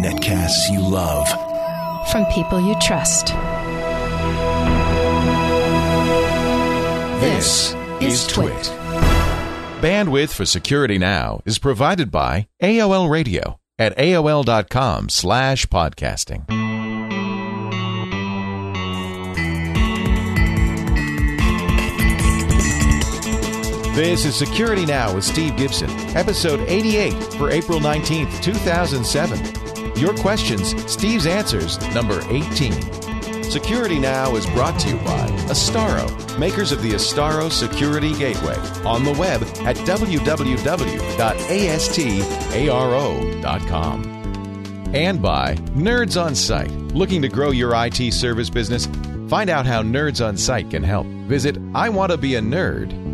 Netcasts you love. From people you trust. This is Twit. Bandwidth for Security Now is provided by AOL Radio at AOL.com slash podcasting. This is Security Now with Steve Gibson, episode 88 for April 19th, 2007. Your questions, Steve's answers, number 18. Security Now is brought to you by Astaro, makers of the Astaro Security Gateway, on the web at www.astaro.com. And by Nerds on Site. Looking to grow your IT service business? Find out how Nerds on Site can help. Visit iwanttobeanerd.com.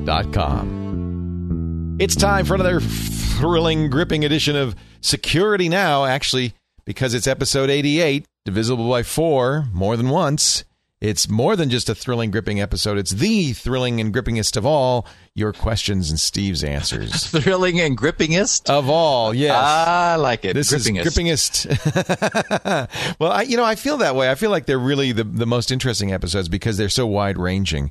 It's time for another thrilling, gripping edition of Security Now, actually, because it's episode 88 divisible by four more than once. It's more than just a thrilling, gripping episode. It's the thrilling and grippingest of all your questions and Steve's answers. Thrilling and grippingest? Of all, yes. I like it. This grippingest. is grippingest. well, I, you know, I feel that way. I feel like they're really the, the most interesting episodes because they're so wide ranging.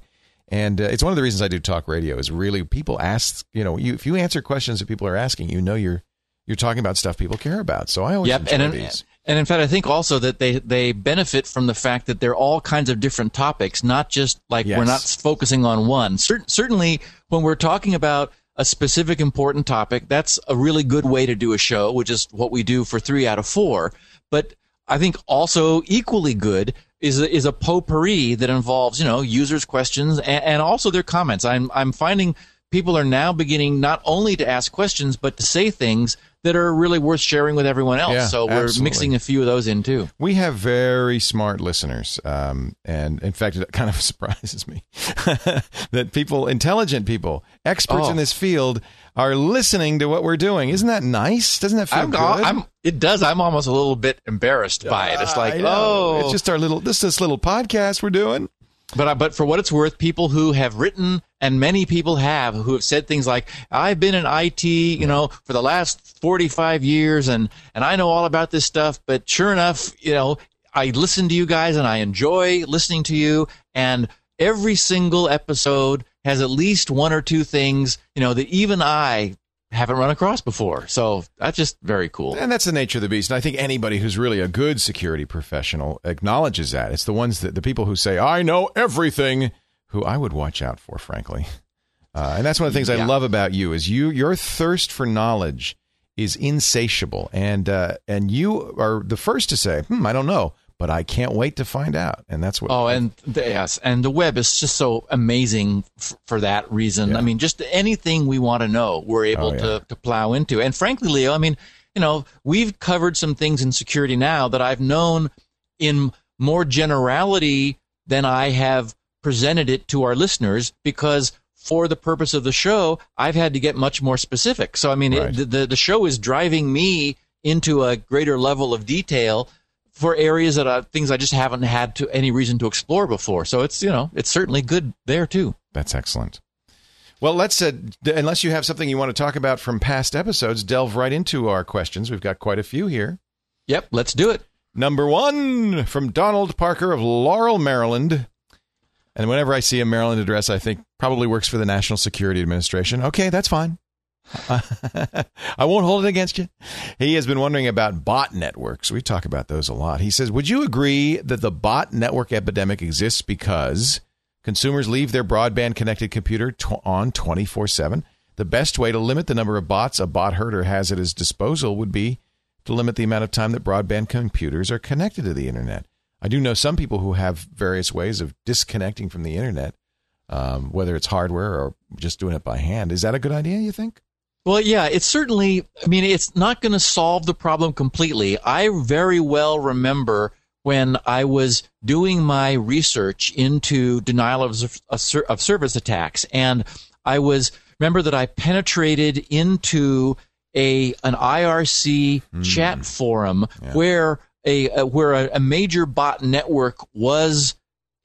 And uh, it's one of the reasons I do talk radio is really people ask, you know, you, if you answer questions that people are asking, you know, you're, you're talking about stuff people care about. So I always Yep, and in, these. and in fact, I think also that they they benefit from the fact that they're all kinds of different topics, not just like Yes. we're not focusing on one. Cer- certainly, when we're talking about a specific important topic, that's a really good way to do a show, which is what we do for three out of four. But I think also equally good is a, is a potpourri that involves you know users' questions and, and also their comments. I'm I'm finding people are now beginning not only to ask questions but to say things that are really worth sharing with everyone else. Yeah, so we're absolutely. mixing a few of those in too. We have very smart listeners, um, and in fact, it kind of surprises me that people, intelligent people, experts Oh. in this field, are listening to what we're doing. Isn't that nice? Doesn't that feel I'm, good? I'm, it does. I'm almost a little bit embarrassed by it. It's like, I oh, it's just our little this this little podcast we're doing. But but for what it's worth, people who have written and many people have who have said things like, "I've been in IT, you know, for the last 45 years, and and I know all about this stuff." But sure enough, you know, I listen to you guys and I enjoy listening to you, and every single episode has at least one or two things, you know, that even I haven't run across before. So that's just very cool. And that's the nature of the beast. And I think anybody who's really a good security professional acknowledges that. It's the ones that the people who say, I know everything, who I would watch out for, frankly. Uh, and that's one of the things I love about you is you your thirst for knowledge is insatiable. And uh, and you are the first to say, hmm, I don't know, but I can't wait to find out. And that's what Oh, and the, yes, and the web is just so amazing f- for that reason. Yeah. I mean, just anything we want to know, we're able Oh, yeah. to to plow into. And frankly, Leo, I mean, you know, we've covered some things in security now that I've known in more generality than I have presented it to our listeners because for the purpose of the show, I've had to get much more specific. So I mean, Right. it, the, the the show is driving me into a greater level of detail for areas that I, things I just haven't had to any reason to explore before. So it's you know it's certainly good there too. That's excellent. Well, let's, uh, d- unless you have something you want to talk about from past episodes, delve right into our questions. We've got quite a few here. Yep, let's do it. Number one from Donald Parker of Laurel, Maryland. And whenever I see a Maryland address, I think probably works for the National Security Administration. Okay, that's fine. I won't hold it against you. He has been wondering about bot networks. We talk about those a lot. He says, Would you agree that the bot network epidemic exists because consumers leave their broadband connected computer tw- on 24 7? The best way to limit the number of bots a bot herder has at his disposal would be to limit the amount of time that broadband computers are connected to the internet. I do know some people who have various ways of disconnecting from the internet, um, whether it's hardware or just doing it by hand. Is that a good idea, you think? Well, yeah, it's certainly. I mean, it's not going to solve the problem completely. I very well remember when I was doing my research into denial of, of service attacks, and I was remember that I penetrated into a an IRC hmm. chat forum where a, a where a, a major bot network was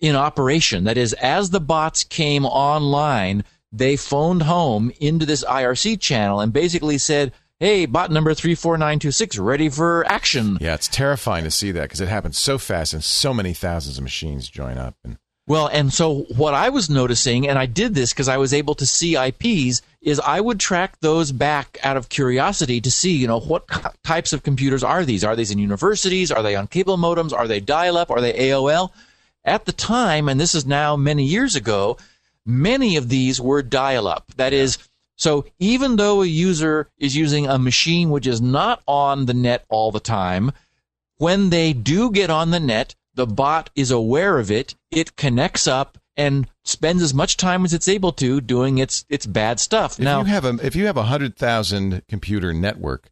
in operation. That is, as the bots came online, they phoned home into this IRC channel and basically said, hey, bot number 34926, ready for action. Yeah, it's terrifying to see that because it happens so fast and so many thousands of machines join up. And Well, and so what I was noticing, and I did this because I was able to see IPs, is I would track those back out of curiosity to see, you know, what types of computers are these? Are these in universities? Are they on cable modems? Are they dial up? Are they AOL? At the time, and this is now many years ago, many of these were dial up. That is, so even though a user is using a machine which is not on the net all the time, when they do get on the net, the bot is aware of it. It connects up and spends as much time as it's able to doing its its bad stuff. if now, you have a if you have a hundred thousand computer network,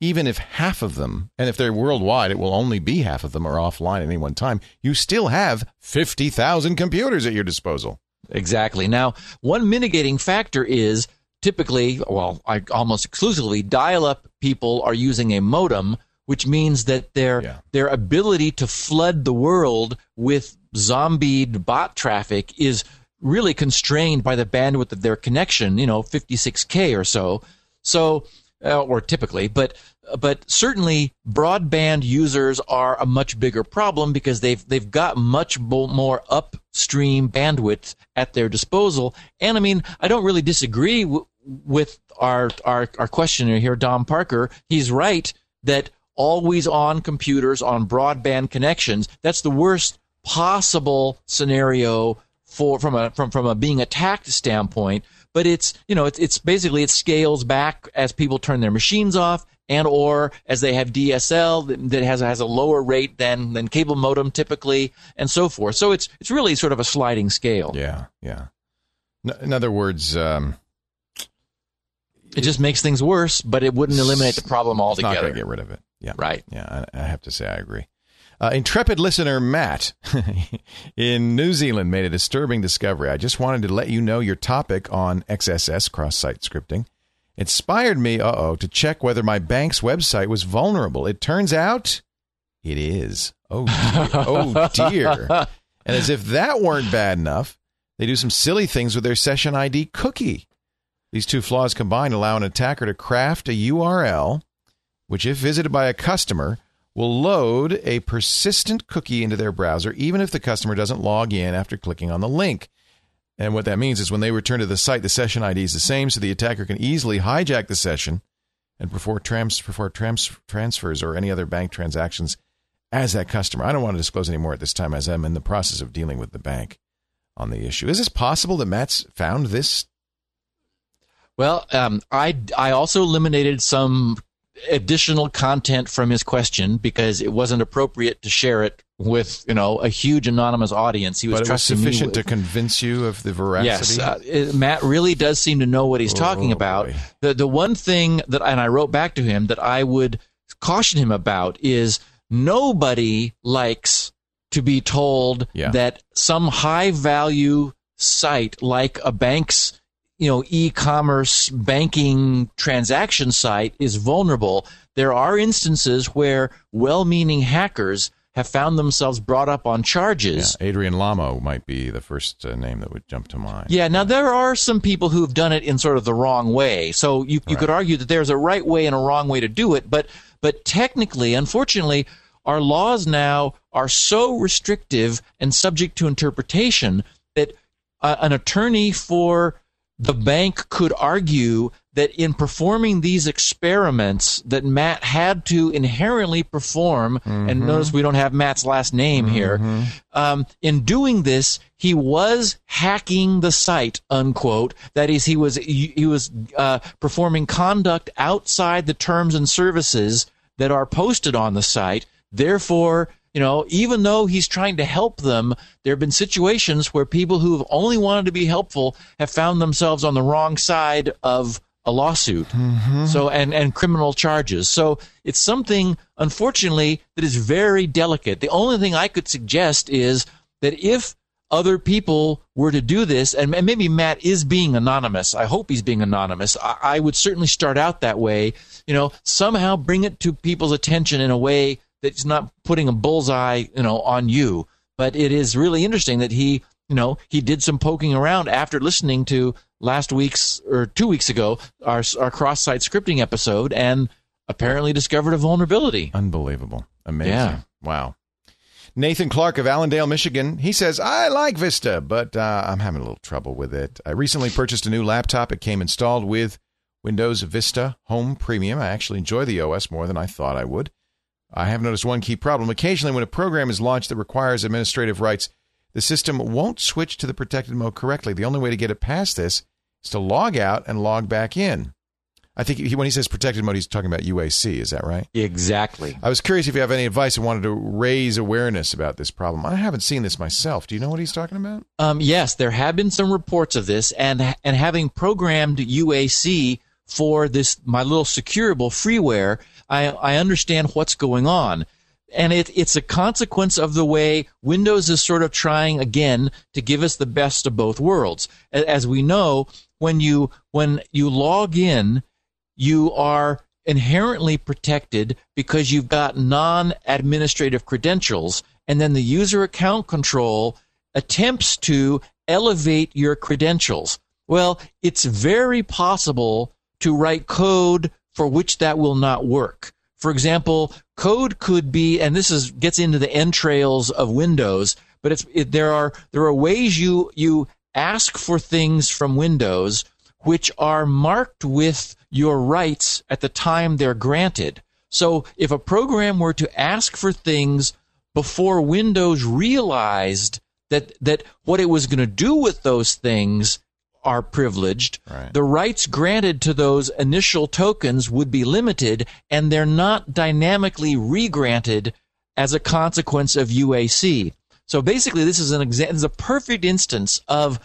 even if half of them, and if they're worldwide, it will only be half of them are offline at any one time. You still have fifty thousand computers at your disposal. Exactly. Now, one mitigating factor is typically, well, I, almost exclusively, dial-up people are using a modem, which means that their Yeah. their ability to flood the world with zombied bot traffic is really constrained by the bandwidth of their connection. You know, 56k or so. So, uh, or typically, but but certainly broadband users are a much bigger problem because they've they've got much more upstream bandwidth at their disposal. And I mean, I don't really disagree w- with our our our questioner here, Don Parker. He's right that always on computers on broadband connections that's the worst possible scenario for from a from from a being attacked standpoint but it's you know it's it's basically it scales back as people turn their machines off and or as they have DSL that- has has a lower rate than than cable modem typically and so forth so it's it's really sort of a sliding scale Yeah, yeah. In other words, um, it just makes things worse but it wouldn't eliminate the problem it's not altogether going to get rid of it. Yeah, right Yeah, I, I have to say I agree. Uh, intrepid listener Matt in New Zealand made a disturbing discovery. I just wanted to let you know your topic on XSS cross site scripting inspired me, uh oh, to check whether my bank's website was vulnerable. It turns out it is. Oh dear. oh dear. And as if that weren't bad enough, they do some silly things with their session ID cookie. These two flaws combined allow an attacker to craft a URL which, if visited by a customer, will load a persistent cookie into their browser, even if the customer doesn't log in after clicking on the link. And what that means is when they return to the site, the session ID is the same, so the attacker can easily hijack the session and perform, trans- perform trans- transfers or any other bank transactions as that customer. I don't want to disclose any more at this time as I'm in the process of dealing with the bank on the issue. Is this possible that Matt's found this? Well, um, I I also eliminated some additional content from his question because it wasn't appropriate to share it with you know a huge anonymous audience. He was But it was sufficient to convince you of the Yes, veracity? uh, it- Matt really does seem to know what he's talking Oh, about. boy. The the one thing that and I wrote back to him that I would caution him about is nobody likes to be told Yeah. that some high value site like a bank's you know e-commerce banking transaction site is vulnerable. There are instances where well-meaning hackers have found themselves brought up on charges. Yeah, Adrian Lamo might be the first uh, name that would jump to mind. Yeah, now there are some people who've done it in sort of the wrong way. So you, you could argue that there's a right way and a wrong way to do it, but but technically, unfortunately, our laws now are so restrictive and subject to interpretation that uh, an attorney for the bank could argue that in performing these experiments that Matt had to inherently perform, and notice we don't have Matt's last name here. Um, in doing this, he was hacking the site, unquote. That is, he was he, he was uh, performing conduct outside the terms and services that are posted on the site. Therefore, you know, even though he's trying to help them, there have been situations where people who have only wanted to be helpful have found themselves on the wrong side of a lawsuit. Mm-hmm. So and and criminal charges. So it's something unfortunately that is very delicate. The only thing I could suggest is that if other people were to do this, and and maybe Matt is being anonymous. I hope he's being anonymous. I, I would certainly start out that way. You know, somehow bring it to people's attention in a way that's not putting a bullseye, you know, on you. But it is really interesting that he you know, he did some poking around after listening to last week's or two weeks ago our our cross site scripting episode and apparently discovered a vulnerability. Unbelievable. Amazing. Yeah. Wow. Nathan Clark of Allendale, Michigan. He says, I like Vista, but uh, I'm having a little trouble with it. I recently purchased a new laptop. It came installed with Windows Vista Home Premium. I actually enjoy the OS more than I thought I would. I have noticed one key problem. Occasionally, when a program is launched that requires administrative rights, the system won't switch to the protected mode correctly. The only way to get it past this is to log out and log back in. I think he, when he says protected mode, he's talking about UAC. Is that right? Exactly. I was curious if you have any advice and wanted to raise awareness about this problem. I haven't seen this myself. Do you know what he's talking about? Um, yes, there have been some reports of this, and and having programmed UAC for this my little securable freeware, I I understand what's going on. And it, it's a consequence of the way Windows is sort of trying again to give us the best of both worlds. As we know, when you when you log in, you are inherently protected because you've got non-administrative credentials, and then the user account control attempts to elevate your credentials. Well, it's very possible to write code for which that will not work. For example, code could be, and this is gets into the entrails of Windows, but it's it, there are there are ways you you ask for things from Windows which are marked with your rights at the time they're granted. So if a program were to ask for things before Windows realized that that what it was going to do with those things are privileged, Right. the rights granted to those initial tokens would be limited and they're not dynamically regranted as a consequence of UAC. So basically this is an example, this is a perfect instance of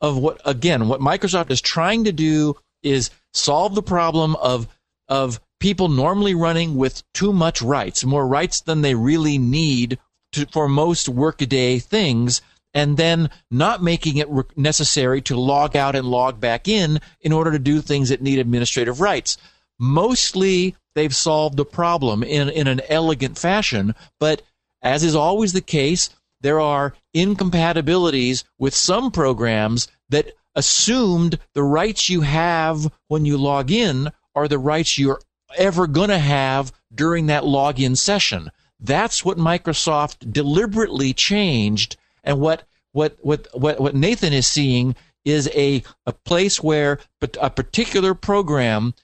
of what again what Microsoft is trying to do is solve the problem of of people normally running with too much rights, more rights than they really need to, for most workaday things, and then not making it re- necessary to log out and log back in in order to do things that need administrative rights. Mostly, they've solved the problem in, in an elegant fashion, but as is always the case, there are incompatibilities with some programs that assumed the rights you have when you log in are the rights you're ever going to have during that login session. That's what Microsoft deliberately changed and what what what what, what Nathan is seeing is a, a place where a particular program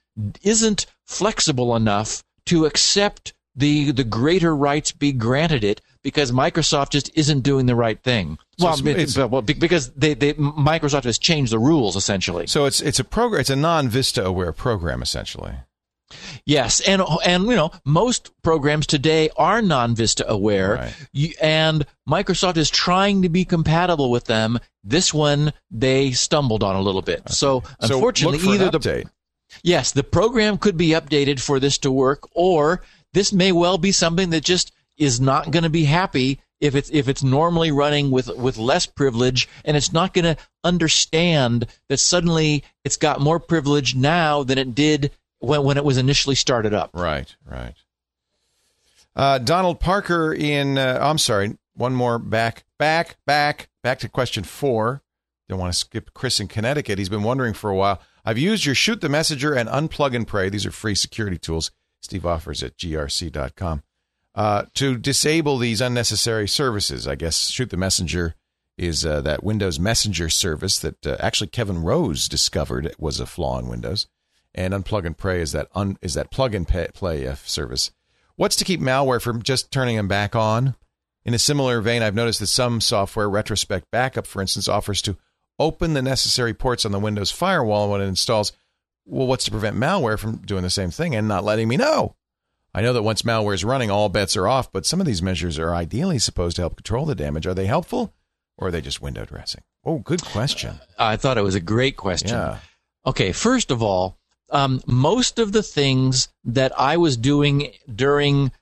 isn't flexible enough to accept the the greater rights be granted it because Microsoft just isn't doing the right thing. So well, it's- it's- well, because they, they Microsoft has changed the rules essentially. So it's it's a program. It's a non-Vista aware program essentially. Yes, and and you know most programs today are non-Vista aware, Right. You- and Microsoft is trying to be compatible with them. This one they stumbled on a little bit. So So unfortunately, for either the update. Yes, the program could be updated for this to work, or this may well be something that just is not going to be happy if it's if it's normally running with with less privilege, and it's not going to understand that suddenly it's got more privilege now than it did when when it was initially started up. Right, right. Uh, Donald Parker in. Uh, I'm sorry. One more back, back, back, back to question four. Don't want to skip Chris in Connecticut. He's been wondering for a while. I've used your Shoot the Messenger and Unplug and Pray. These are free security tools Steve offers at grc.com uh, to disable these unnecessary services. I guess Shoot the Messenger is uh, that Windows Messenger service that uh, actually Kevin Rose discovered was a flaw in Windows, and Unplug and Pray is that un, is that plug and pay, play uh, service. What's to keep malware from just turning them back on? In a similar vein, I've noticed that some software, Retrospect Backup, for instance, offers to open the necessary ports on the Windows firewall when it installs. Well, what's to prevent malware from doing the same thing and not letting me know? I know that once malware is running, all bets are off, but some of these measures are ideally supposed to help control the damage. Are they helpful or are they just window dressing? Oh, good question. I thought it was a great question. Yeah. Okay, first of all, um, most of the things that I was doing during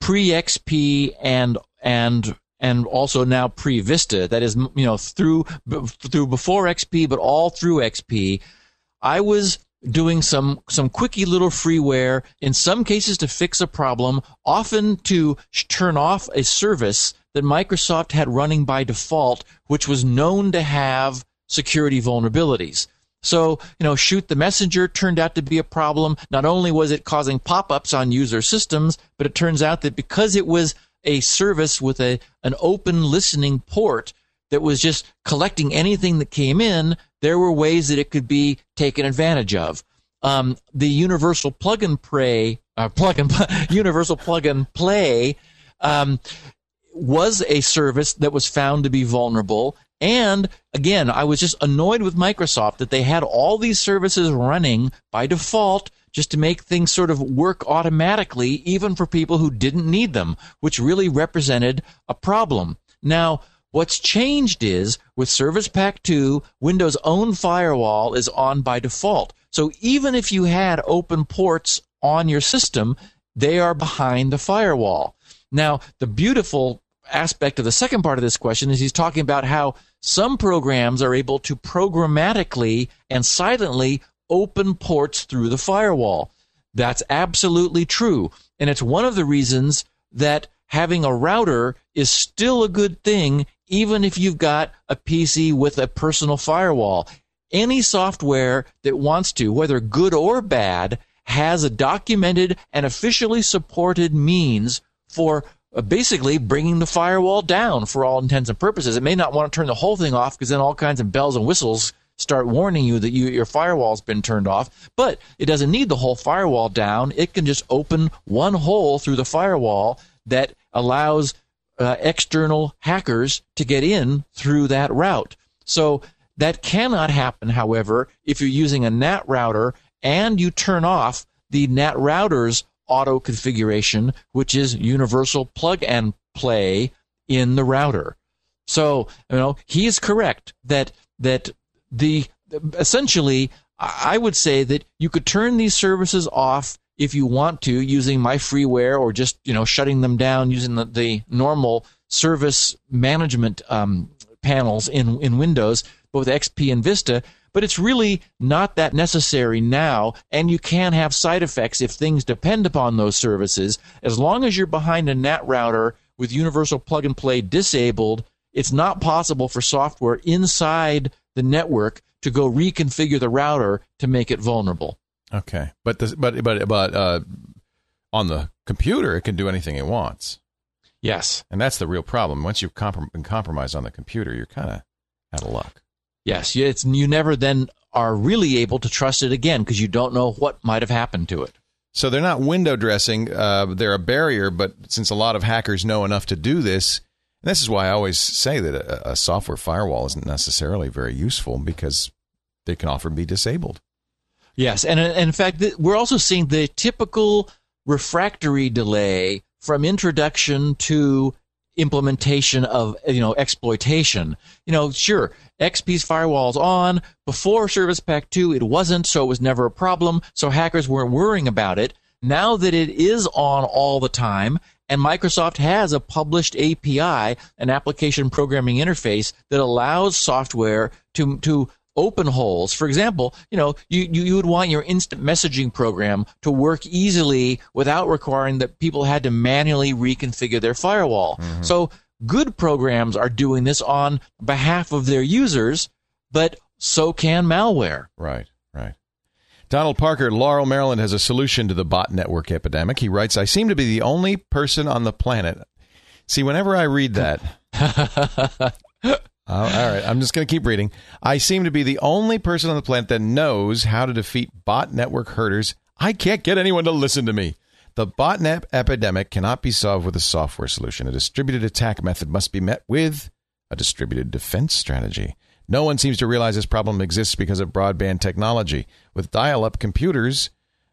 pre XP and and and also now pre Vista, that is, you know, through through before XP, but all through XP, I was doing some some quickie little freeware in some cases to fix a problem, often to turn off a service that Microsoft had running by default, which was known to have security vulnerabilities. So, you know, shoot the messenger turned out to be a problem. Not only was it causing pop-ups on user systems, but it turns out that because it was a service with a an open listening port that was just collecting anything that came in, there were ways that it could be taken advantage of. Um, the universal plug and play, uh, plug and universal plug and play, um, was a service that was found to be vulnerable and again, I was just annoyed with Microsoft that they had all these services running by default just to make things sort of work automatically, even for people who didn't need them, which really represented a problem. Now, what's changed is with Service Pack 2, Windows' own firewall is on by default. So even if you had open ports on your system, they are behind the firewall. Now, the beautiful aspect of the second part of this question is he's talking about how some programs are able to programmatically and silently open ports through the firewall. That's absolutely true. And it's one of the reasons that having a router is still a good thing, even if you've got a PC with a personal firewall. Any software that wants to, whether good or bad, has a documented and officially supported means for basically bringing the firewall down for all intents and purposes. It may not want to turn the whole thing off because then all kinds of bells and whistles start warning you that you, your firewall's been turned off. But it doesn't need the whole firewall down. It can just open one hole through the firewall that allows uh, external hackers to get in through that route. So that cannot happen, however, if you're using a NAT router and you turn off the NAT router's auto configuration, which is universal plug and play in the router. So, you know, he is correct that that the essentially I would say that you could turn these services off if you want to using my freeware or just you know shutting them down using the, the normal service management um, panels in in Windows, both XP and Vista but it's really not that necessary now. And you can have side effects if things depend upon those services. As long as you're behind a NAT router with universal plug and play disabled, it's not possible for software inside the network to go reconfigure the router to make it vulnerable. Okay, but the, but but but uh, on the computer, it can do anything it wants. Yes, and that's the real problem. Once you've comprom- been compromised on the computer, you're kind of out of luck. Yes, it's you never then are really able to trust it again because you don't know what might have happened to it. So they're not window dressing; uh, they're a barrier. But since a lot of hackers know enough to do this, and this is why I always say that a, a software firewall isn't necessarily very useful because they can often be disabled. Yes, and, and in fact, we're also seeing the typical refractory delay from introduction to implementation of you know exploitation. You know, sure, XP's firewall's on. Before Service Pack 2, it wasn't, so it was never a problem. So hackers weren't worrying about it. Now that it is on all the time, and Microsoft has a published API, an application programming interface that allows software to to open holes. For example, you know, you, you, you would want your instant messaging program to work easily without requiring that people had to manually reconfigure their firewall. Mm-hmm. So good programs are doing this on behalf of their users, but so can malware. Right, right. Donald Parker, Laurel, Maryland, has a solution to the bot network epidemic. He writes, I seem to be the only person on the planet. See, whenever I read that, Uh, all right, I'm just going to keep reading. I seem to be the only person on the planet that knows how to defeat bot network herders. I can't get anyone to listen to me. The botnet epidemic cannot be solved with a software solution. A distributed attack method must be met with a distributed defense strategy. No one seems to realize this problem exists because of broadband technology. With dial-up computers,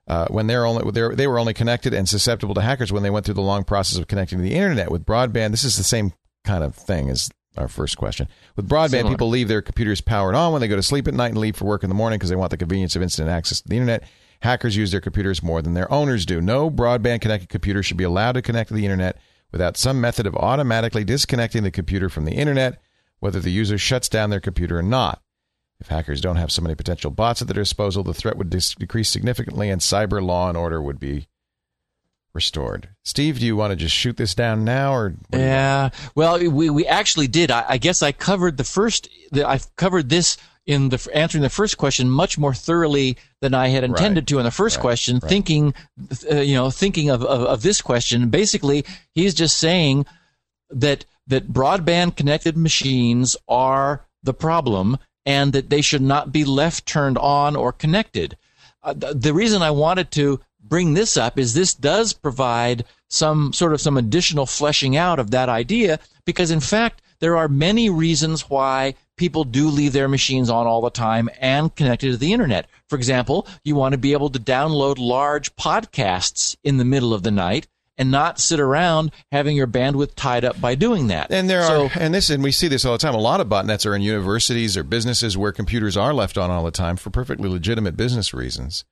uh, when they're only they're, they were only connected and susceptible to hackers when they went through the long process of connecting to the internet. With broadband, this is the same kind of thing as our first question. With broadband, Similar. people leave their computers powered on when they go to sleep at night and leave for work in the morning because they want the convenience of instant access to the internet. Hackers use their computers more than their owners do. No broadband connected computer should be allowed to connect to the internet without some method of automatically disconnecting the computer from the internet, whether the user shuts down their computer or not. If hackers don't have so many potential bots at their disposal, the threat would dis- decrease significantly and cyber law and order would be restored. Steve, do you want to just shoot this down now, or yeah? Well, we we actually did. I, I guess I covered the first. The, I covered this in the answering the first question much more thoroughly than I had intended Right. to in the first Right. question. Right. Thinking, uh, you know, thinking of, of of this question. Basically, he's just saying that that broadband connected machines are the problem and that they should not be left turned on or connected. Uh, th- the reason I wanted to bring this up is this does provide some sort of some additional fleshing out of that idea because in fact there are many reasons why people do leave their machines on all the time and connected to the internet. For example, you want to be able to download large podcasts in the middle of the night and not sit around having your bandwidth tied up by doing that. And there So- are, and this, and we see this all the time. A lot of botnets are in universities or businesses where computers are left on all the time for perfectly legitimate business reasons.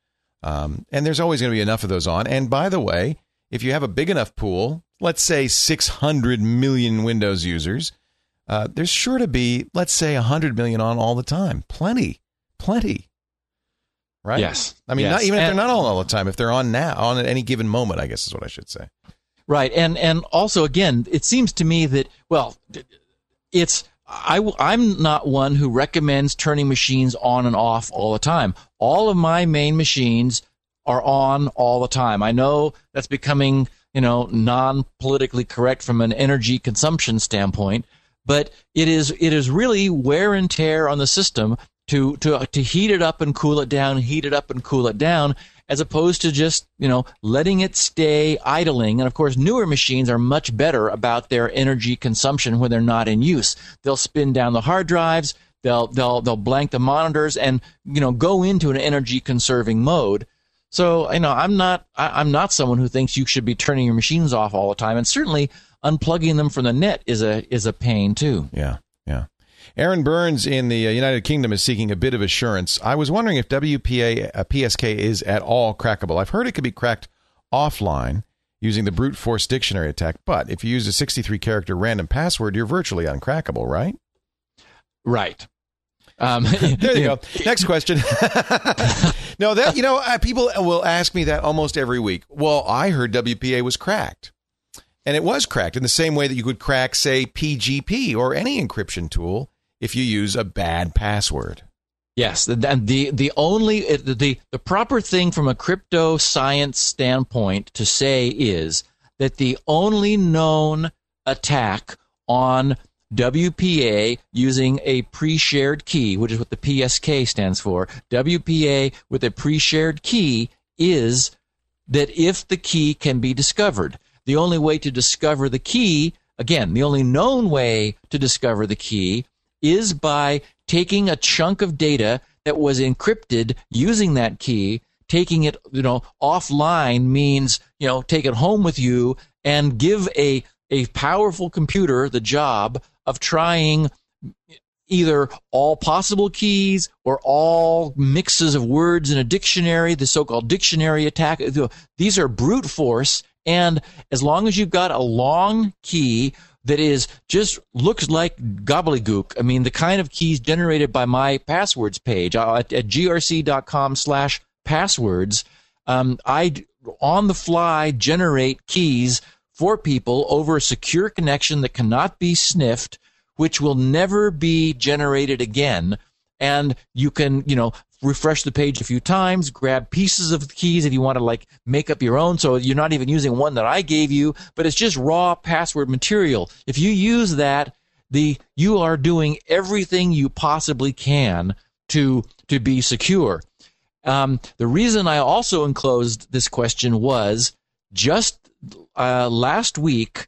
Um, and there's always going to be enough of those on. And by the way, if you have a big enough pool, let's say 600 million Windows users, uh, there's sure to be, let's say, 100 million on all the time. Plenty, plenty. Right? Yes. I mean, Yes. not even if they're not on all the time. If they're on now, on at any given moment, I guess is what I should say. Right, and and also again, it seems to me that well, it's I I'm not one who recommends turning machines on and off all the time. All of my main machines are on all the time. I know that's becoming you know non politically correct from an energy consumption standpoint, but it is it is really wear and tear on the system to to to heat it up and cool it down, heat it up and cool it down, as opposed to just you know letting it stay idling. And of course, newer machines are much better about their energy consumption when they're not in use. They'll spin down the hard drives, they'll they'll they'll blank the monitors, and you know go into an energy conserving mode. So you know, I'm not I, I'm not someone who thinks you should be turning your machines off all the time, and certainly unplugging them from the net is a is a pain too. Yeah, yeah. Aaron Burns in the uh, United Kingdom is seeking a bit of assurance. I was wondering if WPA uh, PSK is at all crackable. I've heard it could be cracked offline using the brute force dictionary attack, but if you use a 63 character random password, you're virtually uncrackable, right? Right. Um, There you go. Next question. no, that you know, uh, people will ask me that almost every week. Well, I heard WPA was cracked. And it was cracked in the same way that you could crack, say, PGP or any encryption tool if you use a bad password. Yes, and the the only uh, the the proper thing from a crypto science standpoint to say is that the only known attack on WPA using a pre-shared key, which is what the PSK stands for, WPA with a pre-shared key is that if the key can be discovered, the only way to discover the key, again, the only known way to discover the key is by taking a chunk of data that was encrypted using that key, taking it, you know, offline means, you know, take it home with you and give a a powerful computer the job of trying either all possible keys or all mixes of words in a dictionary, the so-called dictionary attack. These are brute force and as long as you've got a long key that is just looks like gobbledygook. I mean, the kind of keys generated by my passwords page uh, at, at grc.com slash passwords. Um, I on the fly generate keys for people over a secure connection that cannot be sniffed, which will never be generated again. And you can, you know, refresh the page a few times, grab pieces of the keys if you want to like make up your own. So you're not even using one that I gave you, but it's just raw password material. If you use that, the you are doing everything you possibly can to to be secure. Um, the reason I also enclosed this question was just uh, last week,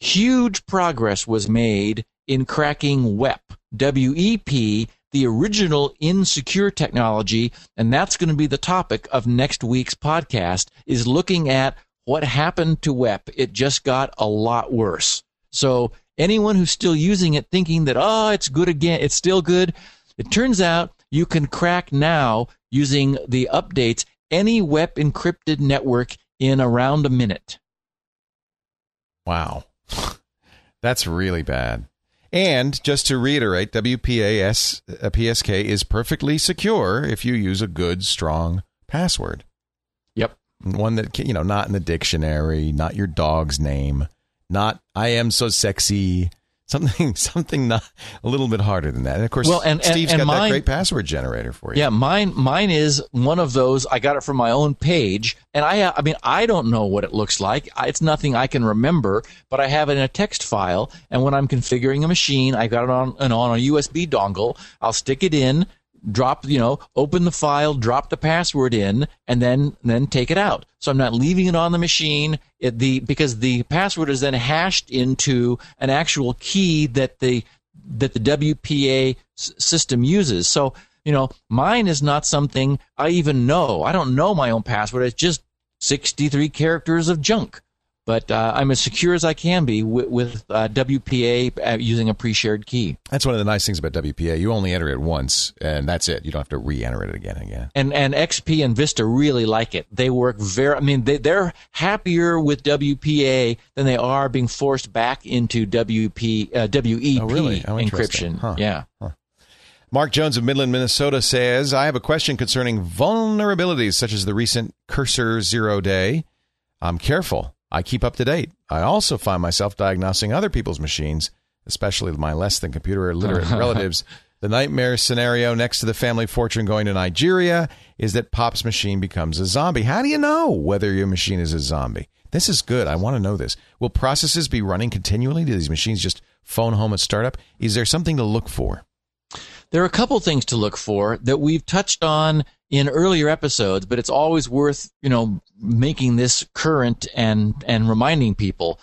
huge progress was made in cracking WEP, W-E-P, the original insecure technology, and that's going to be the topic of next week's podcast. Is looking at what happened to WEP. It just got a lot worse. So anyone who's still using it, thinking that oh, it's good again, it's still good. It turns out you can crack now using the updates any WEP encrypted network in around a minute. Wow. That's really bad. And just to reiterate, WPAS uh, PSK is perfectly secure if you use a good, strong password. Yep. one that you know, not in the dictionary, not your dog's name, not I am so sexy. Something, something not a little bit harder than that. And of course, Well, and- and- Steve's and got that great password generator for you. Yeah, mine mine is one of those. I got it from my own page, and I I mean I don't know what it looks like. I- It's nothing I can remember, but I have it in a text file. And when I'm configuring a machine, I got it on and on a USB dongle. I'll stick it in, drop you know, open the file, drop the password in, and then then take it out. So I'm not leaving it on the machine. It, the because the password is then hashed into an actual key that the that the WPA s- system uses. So, you know, mine is not something I even know. I don't know my own password. It's just 63 characters of junk. But uh, I'm as secure as I can be with, with uh, WPA uh, using a pre-shared key. That's one of the nice things about WPA. You only enter it once, and that's it. You don't have to re-enter it again and again. And and XP and Vista really like it. They work very. I mean, they they're happier with WPA than they are being forced back into WP uh, WEP Oh, really? Interesting. encryption. Huh. Yeah. Mark Jones of Midland, Minnesota says, I have a question concerning vulnerabilities such as the recent Cursor Zero Day. I'm careful. I keep up to date. I also find myself diagnosing other people's machines, especially my less than computer literate relatives. The nightmare scenario next to the family fortune going to Nigeria is that Pop's machine becomes a zombie. How do you know whether your machine is a zombie? This is good. I want to know this. Will processes be running continually? Do these machines just phone home at startup? Is there something to look for? There are a couple things to look for that we've touched on in earlier episodes, but it's always worth, you know, making this current and, and reminding people.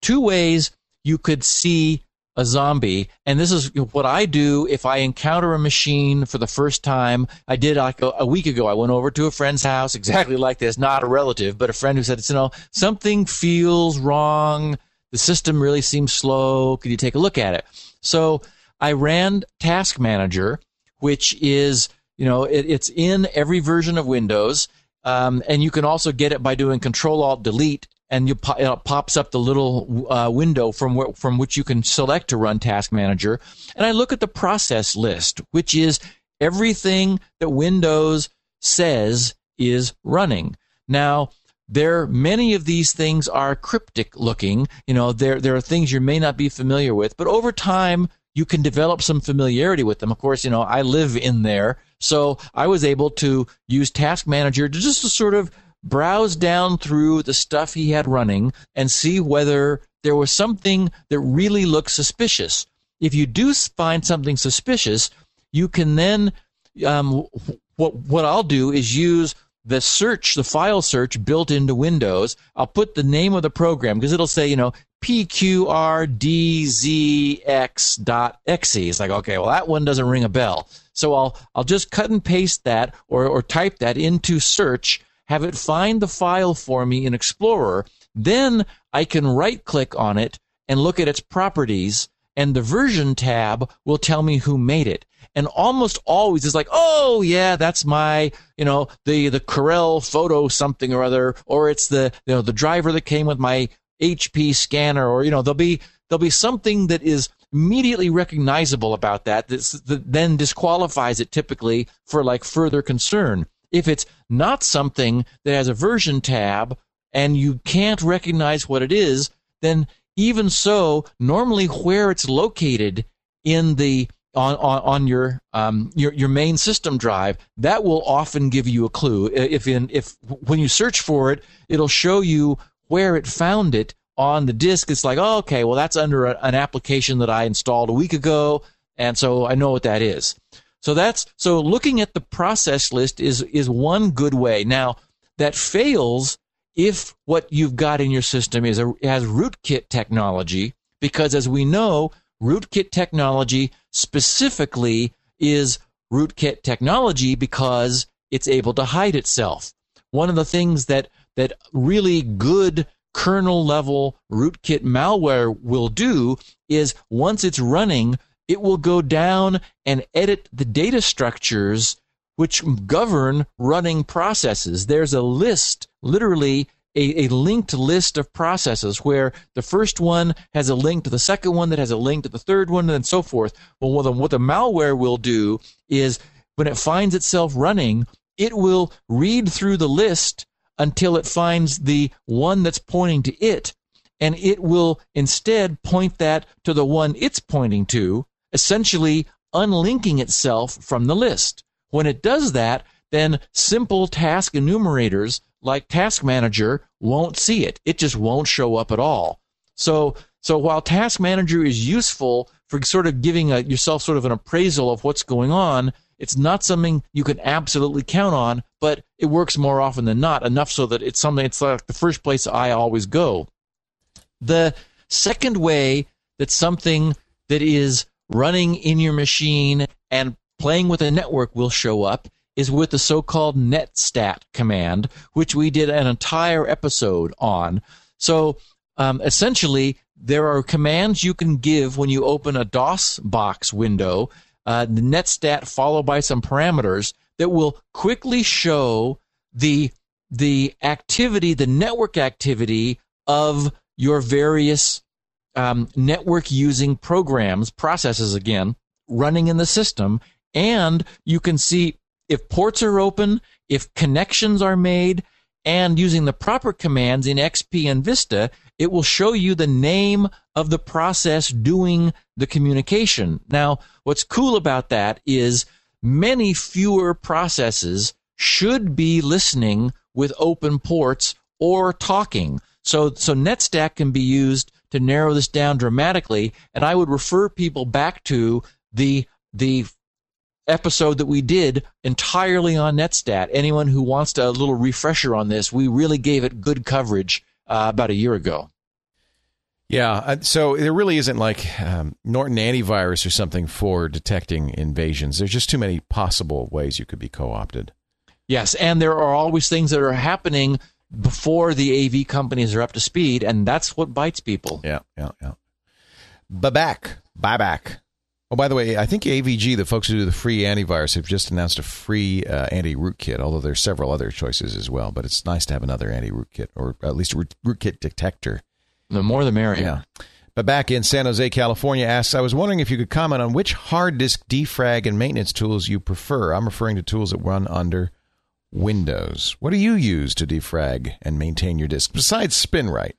Two ways you could see a zombie, and this is what I do if I encounter a machine for the first time. I did like a, a week ago. I went over to a friend's house, exactly like this, not a relative, but a friend who said, it's you know, something feels wrong. The system really seems slow. Could you take a look at it? So I ran Task Manager, which is, you know, it, it's in every version of Windows. Um, and you can also get it by doing Control Alt Delete, and you po- it pops up the little uh, window from from which you can select to run Task Manager. And I look at the process list, which is everything that Windows says is running. Now, there many of these things are cryptic looking. You know, there there are things you may not be familiar with, but over time you can develop some familiarity with them. Of course, you know, I live in there, so I was able to use Task Manager to just to sort of browse down through the stuff he had running and see whether there was something that really looked suspicious. If you do find something suspicious, you can then um, what what I'll do is use the search, the file search built into Windows. I'll put the name of the program because it'll say, you know, pqrdzx.exe. It's like, okay, well, that one doesn't ring a bell. So I'll I'll just cut and paste that or or type that into search, have it find the file for me in Explorer. Then I can right click on it and look at its properties, and the version tab will tell me who made it and almost always it's like, oh yeah, that's my, you know, the the Corel photo something or other, or it's the you know the driver that came with my HP scanner, or you know there'll be there'll be something that is immediately recognizable about that that then disqualifies it typically for like further concern. If it's not something that has a version tab and you can't recognize what it is, then even so, normally where it's located in the on, on, on your um, your your main system drive, that will often give you a clue. If in if when you search for it, it'll show you where it found it on the disk. It's like, oh, okay, well that's under a, an application that I installed a week ago, and so I know what that is. So that's so looking at the process list is is one good way. Now that fails if what you've got in your system is a has rootkit technology, because as we know, rootkit technology specifically is rootkit technology because it's able to hide itself. One of the things that that really good kernel level rootkit malware will do is once it's running, it will go down and edit the data structures which govern running processes. There's a list, literally a, a, linked list of processes where the first one has a link to the second one that has a link to the third one and so forth. Well, what the, what the malware will do is when it finds itself running, it will read through the list until it finds the one that's pointing to it, and it will instead point that to the one it's pointing to, essentially unlinking itself from the list. When it does that, then simple task enumerators like Task Manager won't see it. It just won't show up at all. So, so while Task Manager is useful for sort of giving a, yourself sort of an appraisal of what's going on, it's not something you can absolutely count on, but it works more often than not enough so that it's something, it's like the first place I always go. The second way that something that is running in your machine and playing with a network will show up is with the so-called netstat command, which we did an entire episode on. So um, essentially, there are commands you can give when you open a DOS box window, uh, the netstat followed by some parameters that will quickly show the the activity, the network activity of your various um, network using programs, processes again, running in the system. And you can see if ports are open, if connections are made, and using the proper commands in XP and Vista, it will show you the name of the process doing the communication. Now, what's cool about that is many fewer processes should be listening with open ports or talking. So, so NetStat can be used to narrow this down dramatically. And I would refer people back to the, the episode that we did entirely on NetStat. Anyone who wants to, a little refresher on this, we really gave it good coverage uh, about a year ago. Yeah, uh, so there really isn't like um, Norton antivirus or something for detecting invasions. There's just too many possible ways you could be co-opted. Yes, and there are always things that are happening before the AV companies are up to speed, and that's what bites people. Yeah, yeah, yeah. back Baback, buyback. Oh, by the way, I think AVG, the folks who do the free antivirus, have just announced a free uh, anti-rootkit. Although there's several other choices as well, but it's nice to have another anti-rootkit or at least a rootkit detector. The more, the merrier. Yeah. But back in San Jose, California, asks, I was wondering if you could comment on which hard disk defrag and maintenance tools you prefer. I'm referring to tools that run under Windows. What do you use to defrag and maintain your disk besides SpinRite?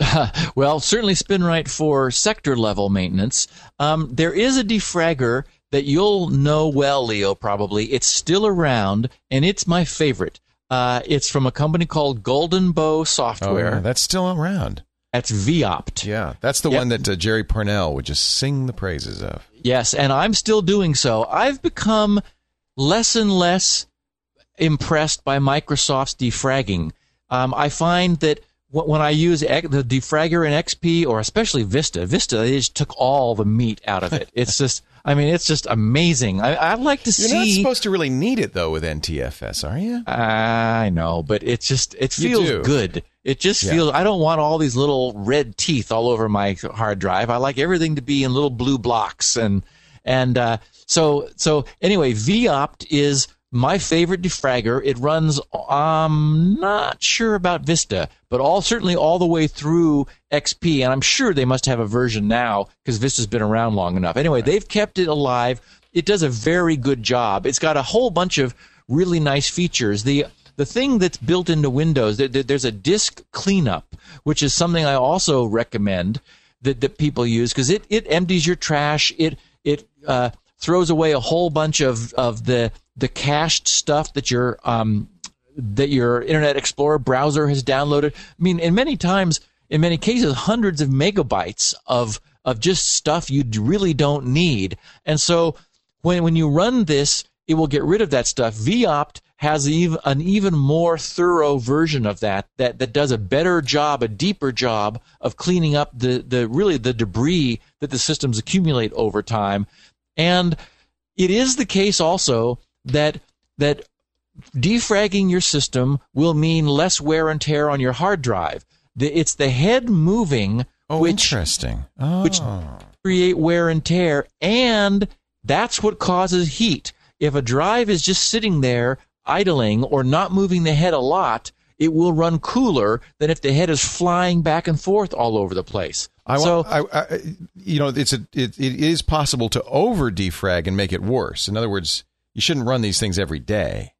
well, certainly SpinRite for sector level maintenance. Um, there is a defragger that you'll know well, Leo, probably. It's still around, and it's my favorite. Uh, it's from a company called Golden Bow Software. Oh, yeah, that's still around. That's VOpt. Yeah, that's the yep. one that uh, Jerry Pournelle would just sing the praises of. Yes, and I'm still doing so. I've become less and less impressed by Microsoft's defragging. Um, I find that when I use the defragger in XP or especially Vista, Vista they just took all the meat out of it. It's just, I mean, it's just amazing. I, would like to You're see. You're not supposed to really need it though with NTFS, are you? I know, but it's just it feels good. It just yeah. feels. I don't want all these little red teeth all over my hard drive. I like everything to be in little blue blocks, and and uh, so so anyway, VOpt is my favorite defragger. It runs, I'm not sure about Vista, but all certainly all the way through XP, and I'm sure they must have a version now because Vista's been around long enough. Anyway, they've kept it alive. It does a very good job. It's got a whole bunch of really nice features. The the thing that's built into Windows, there's a disk cleanup, which is something I also recommend that, that people use because it, it empties your trash. It it uh, throws away a whole bunch of, of the the cached stuff that your um, that your Internet Explorer browser has downloaded. I mean, in many times, in many cases, hundreds of megabytes of of just stuff you really don't need. And so when when you run this, it will get rid of that stuff. VOpt has even, an even more thorough version of that that that does a better job, a deeper job of cleaning up the the really the debris that the systems accumulate over time. And it is the case also that that defragging your system will mean less wear and tear on your hard drive. It's the head moving oh, which interesting. Oh. which create wear and tear, and that's what causes heat. If a drive is just sitting there idling or not moving the head a lot, it will run cooler than if the head is flying back and forth all over the place. I, so, I, I, you know, it's a it, it is possible to over defrag and make it worse. In other words, you shouldn't run these things every day.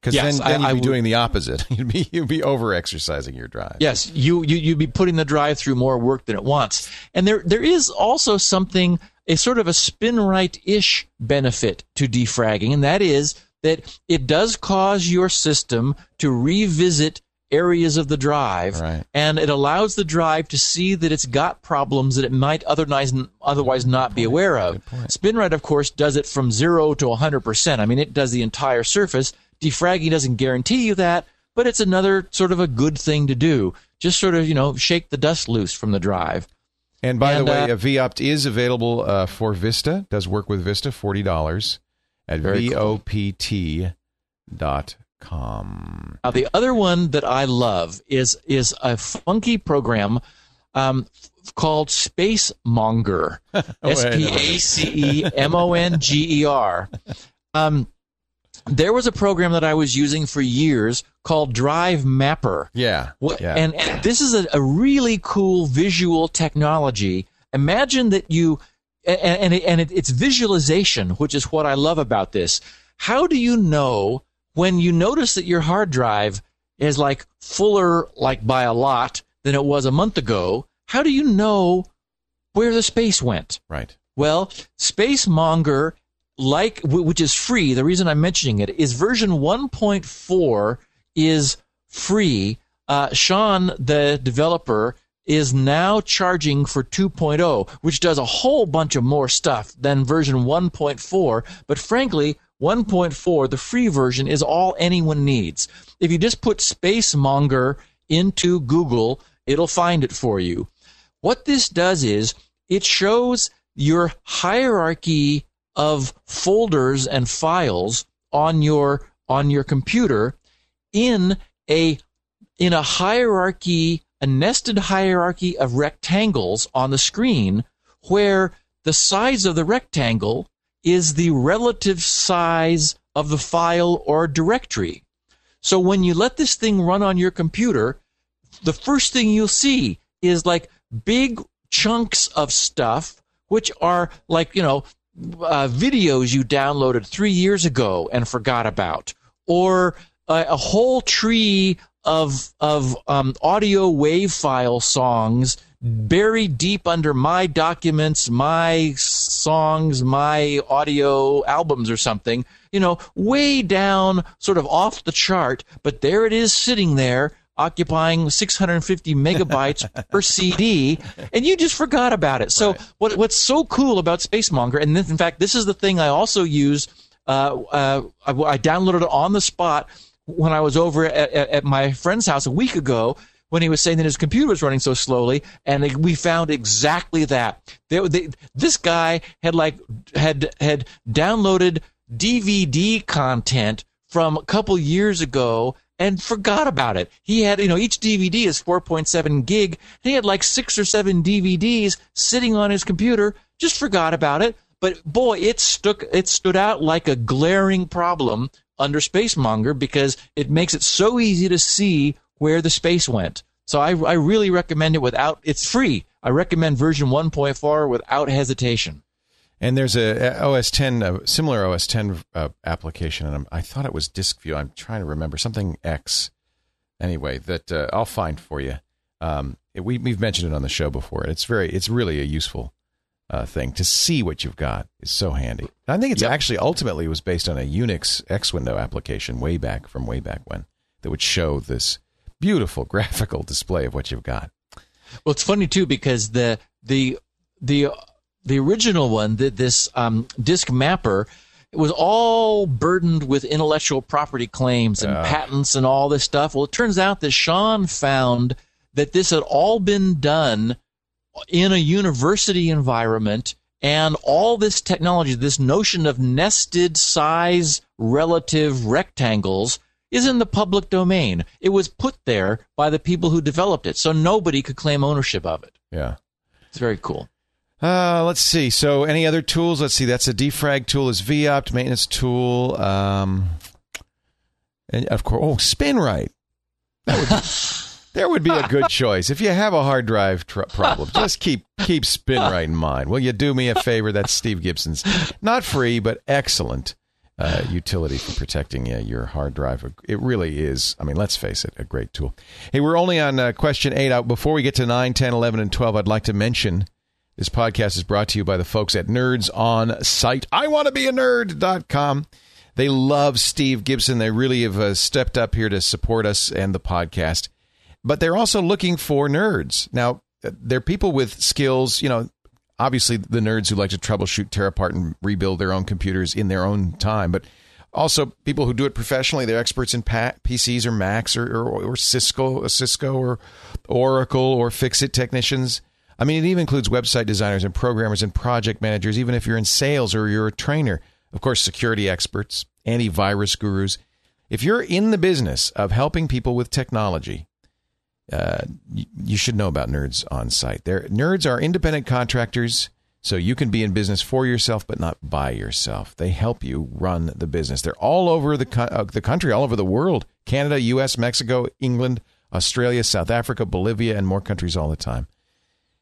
Because Yes, then, then I- you'd I be would- doing the opposite. You'd be you'd be over exercising your drive. Yes, you, you you'd be putting the drive through more work than it wants. And there there is also something a sort of a spin right ish benefit to defragging, and that is that it does cause your system to revisit areas of the drive Right. and it allows the drive to see that it's got problems that it might otherwise otherwise not be aware of. SpinRite, of course, does it from zero to 100%. I mean, it does the entire surface. Defragging doesn't guarantee you that, but it's another sort of a good thing to do. Just sort of, you know, shake the dust loose from the drive. And by And, the way, uh, a VOPT is available uh, for Vista. Does work with Vista. Forty dollars at Very cool. vopt dot. Now, the other one that I love is is a funky program um, f- called Space Monger. S P A C E M O N G E R. Um, there was a program that I was using for years called Drive Mapper. Yeah, yeah. and, and this is a, a really cool visual technology. Imagine that you, and, and, it, and it, it's visualization, which is what I love about this. How do you know when you notice that your hard drive is like fuller, like by a lot, than it was a month ago? How do you know where the space went? right. Well, SpaceMonger, like which is free. The reason I'm mentioning it is version 1.4 is free. Uh, Sean, the developer, is now charging for 2.0, which does a whole bunch of more stuff than version 1.4. But frankly, 1.4, the free version, is all anyone needs. If you just put SpaceMonger into Google, it'll find it for you. What this does is it shows your hierarchy of folders and files on your on your computer in a in a hierarchy a nested hierarchy of rectangles on the screen where the size of the rectangle is the relative size of the file or directory. So when you let this thing run on your computer, the first thing you'll see is like big chunks of stuff, which are like, you know, uh, videos you downloaded three years ago and forgot about, or a, a whole tree of of um, audio wave file songs buried deep under my documents, my songs, my audio albums or something, you know, way down, sort of off the chart, but there it is sitting there occupying 650 megabytes per CD, and you just forgot about it. So what, what's so cool about Spacemonger, and this, in fact, this is the thing I also use. Uh, uh, I, I downloaded it on the spot when I was over at, at, at my friend's house a week ago when he was saying that his computer was running so slowly, and we found exactly that. They, they, this guy had like had had downloaded DVD content from a couple years ago and forgot about it. He had, you know, each DVD is 4.7 gig. He had like six or seven DVDs sitting on his computer, just forgot about it. But boy, it stuck, it stood out like a glaring problem under Spacemonger because it makes it so easy to see where the space went. So I, I really recommend it without, it's free. I recommend version 1.4 without hesitation. And there's a, a OS 10, a similar OS 10 uh, application, and I'm, I thought it was Disk View. I'm trying to remember something X. Anyway, that uh, I'll find for you. Um, it, we, we've mentioned it on the show before. It's very, it's really a useful uh, thing to see what you've got. is so handy. I think it's Yep. actually ultimately was based on a Unix X window application way back from way back when that would show this beautiful graphical display of what you've got. Well, it's funny too because the the the the original one, that this um, disk mapper, it was all burdened with intellectual property claims and patents and all this stuff. Well, it turns out that Sean found that this had all been done in a university environment and all this technology, this notion of nested size relative rectangles is in the public domain. It was put there by the people who developed it, so nobody could claim ownership of it. Yeah. It's very cool. Uh, let's see. So, any other tools? Let's see. That's a defrag tool. Is VOPT maintenance tool? Um, and of course, oh, SpinRite. That would be, there would be a good choice if you have a hard drive tr- problem. Just keep keep SpinRite in mind. Will you do me a favor? That's Steve Gibson's. Not free, but excellent uh, utility for protecting uh, your hard drive. It really is. I mean, let's face it, a great tool. Hey, we're only on uh, question eight. Out before we get to 9, 10, 11, and 12, I'd like to mention this podcast is brought to you by the folks at Nerds on Site. iwanttobeanerd.com. They love Steve Gibson. They really have uh, stepped up here to support us and the podcast. But they're also looking for nerds. Now, they're people with skills, you know, obviously the nerds who like to troubleshoot, tear apart, and rebuild their own computers in their own time, but also people who do it professionally. They're experts in PCs or Macs or, or, or Cisco, uh, Cisco or Oracle or Fix-It technicians. I mean, it even includes website designers and programmers and project managers, even if you're in sales or you're a trainer. Of course, security experts, antivirus gurus. If you're in the business of helping people with technology, uh, you should know about Nerds on Site. They're, nerds are independent contractors, so you can be in business for yourself, but not by yourself. They help you run the business. They're all over the uh, the country, all over the world: Canada, U.S., Mexico, England, Australia, South Africa, Bolivia, and more countries all the time.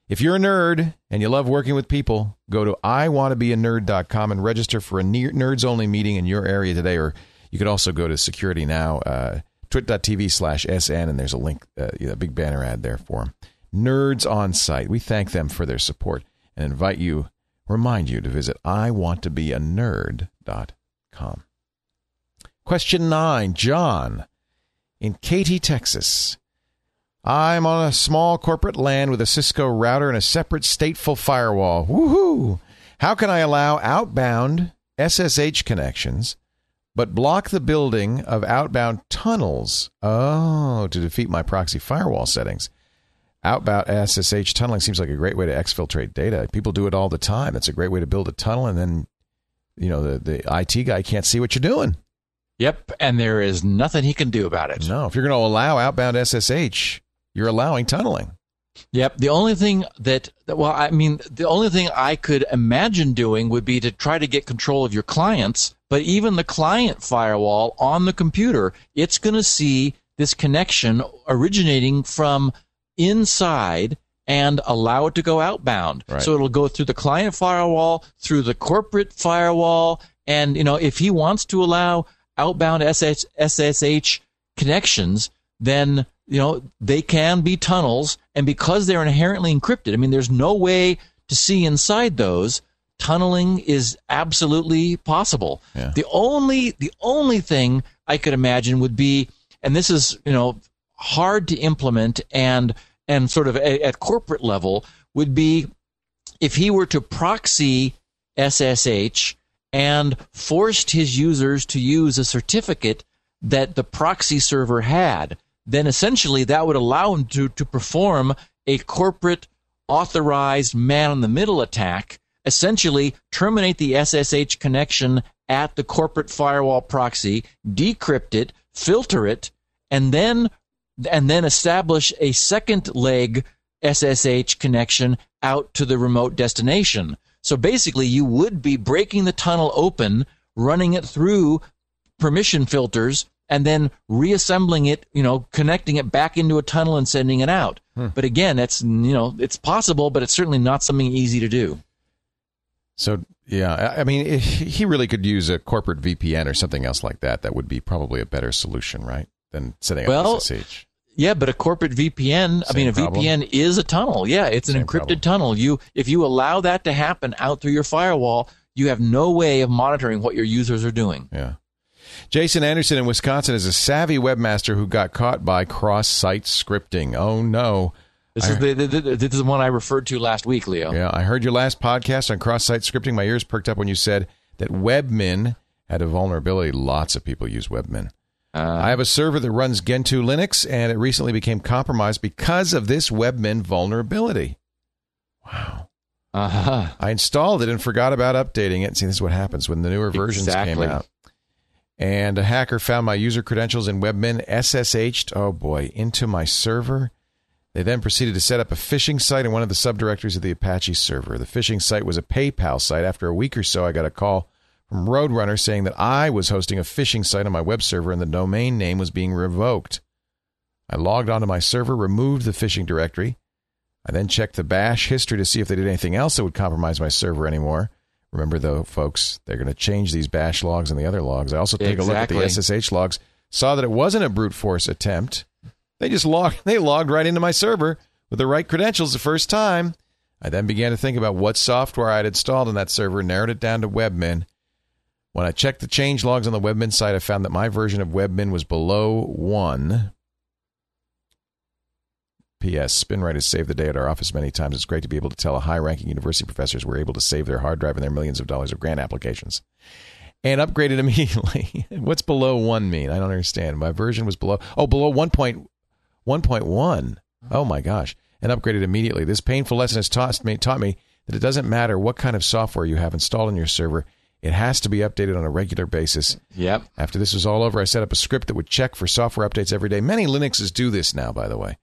If you're a nerd and you love working with people, go to iwanttobeanerd.com and register for a nerds only meeting in your area today. Or you could also go to Security Now. Uh, twit.tv slash SN, and there's a link, uh, a big banner ad there for them. Nerds on site. We thank them for their support and invite you, remind you to visit iwanttobeanerd.com. Question nine, John in Katy, Texas. I'm on a small corporate LAN with a Cisco router and a separate stateful firewall. Woohoo! How can I allow outbound SSH connections but block the building of outbound tunnels. Oh, to defeat my proxy firewall settings. Outbound SSH tunneling seems like a great way to exfiltrate data. People do it all the time. It's a great way to build a tunnel, and then, you know, the, the IT guy can't see what you're doing. Yep, and there is nothing he can do about it. No, if you're going to allow outbound SSH, you're allowing tunneling. Yep. The only thing that, well, I mean, the only thing I could imagine doing would be to try to get control of your clients. But even the client firewall on the computer, it's going to see this connection originating from inside and allow it to go outbound. Right. So it'll go through the client firewall, through the corporate firewall. And, you know, if he wants to allow outbound SSH, SSH connections, then you know, they can be tunnels, and because they're inherently encrypted, I mean, there's no way to see inside those. Tunneling is absolutely possible. Yeah. The only the only thing I could imagine would be, and this is you know hard to implement and and sort of at, at corporate level would be if he were to proxy SSH and forced his users to use a certificate that the proxy server had then essentially that would allow him to, to perform a corporate authorized man in the middle attack, essentially terminate the SSH connection at the corporate firewall proxy, decrypt it, filter it, and then and then establish a second leg SSH connection out to the remote destination. So basically you would be breaking the tunnel open, running it through permission filters and then reassembling it, you know, connecting it back into a tunnel and sending it out. Hmm. But again, it's you know, it's possible, but it's certainly not something easy to do. So yeah, I mean, eh, he really could use a corporate VPN or something else like that. That would be probably a better solution, right, than setting up well, SSH. Yeah, but a corporate VPN, Same I mean, a problem. VPN is a tunnel. Yeah, it's an Same encrypted problem. tunnel. You, if you allow that to happen out through your firewall, you have no way of monitoring what your users are doing. Yeah. Jason Anderson in Wisconsin is a savvy webmaster who got caught by cross site scripting. Oh, no. This is, the, the, the, this is the one I referred to last week, Leo. Yeah, I heard your last podcast on cross site scripting. My ears perked up when you said that Webmin had a vulnerability. Lots of people use Webmin. Uh, I have a server that runs Gentoo Linux, and it recently became compromised because of this Webmin vulnerability. Wow. Uh-huh. I installed it and forgot about updating it. See, this is what happens when the newer versions exactly. came out. And a hacker found my user credentials in Webmin, SSH'd, oh boy, into my server. They then proceeded to set up a phishing site in one of the subdirectories of the Apache server. The phishing site was a PayPal site. After a week or so, I got a call from Roadrunner saying that I was hosting a phishing site on my web server and the domain name was being revoked. I logged onto my server, removed the phishing directory. I then checked the bash history to see if they did anything else that would compromise my server anymore. Remember, though, folks, they're going to change these bash logs and the other logs. I also take a look at the SSH logs, saw that it wasn't a brute force attempt. They just logged, they logged right into my server with the right credentials the first time. I then began to think about what software I had installed on that server, and narrowed it down to Webmin. When I checked the change logs on the Webmin site, I found that my version of Webmin was below one. P.S. Spinrite has saved the day at our office many times. It's great to be able to tell a high ranking university professors were able to save their hard drive and their millions of dollars of grant applications. And upgraded immediately. What's below one mean? I don't understand. My version was below oh below 1.1.1. Oh my gosh. And upgraded immediately. This painful lesson has taught me taught me that it doesn't matter what kind of software you have installed on your server. It has to be updated on a regular basis. Yep. After this was all over, I set up a script that would check for software updates every day. Many Linuxes do this now, by the way,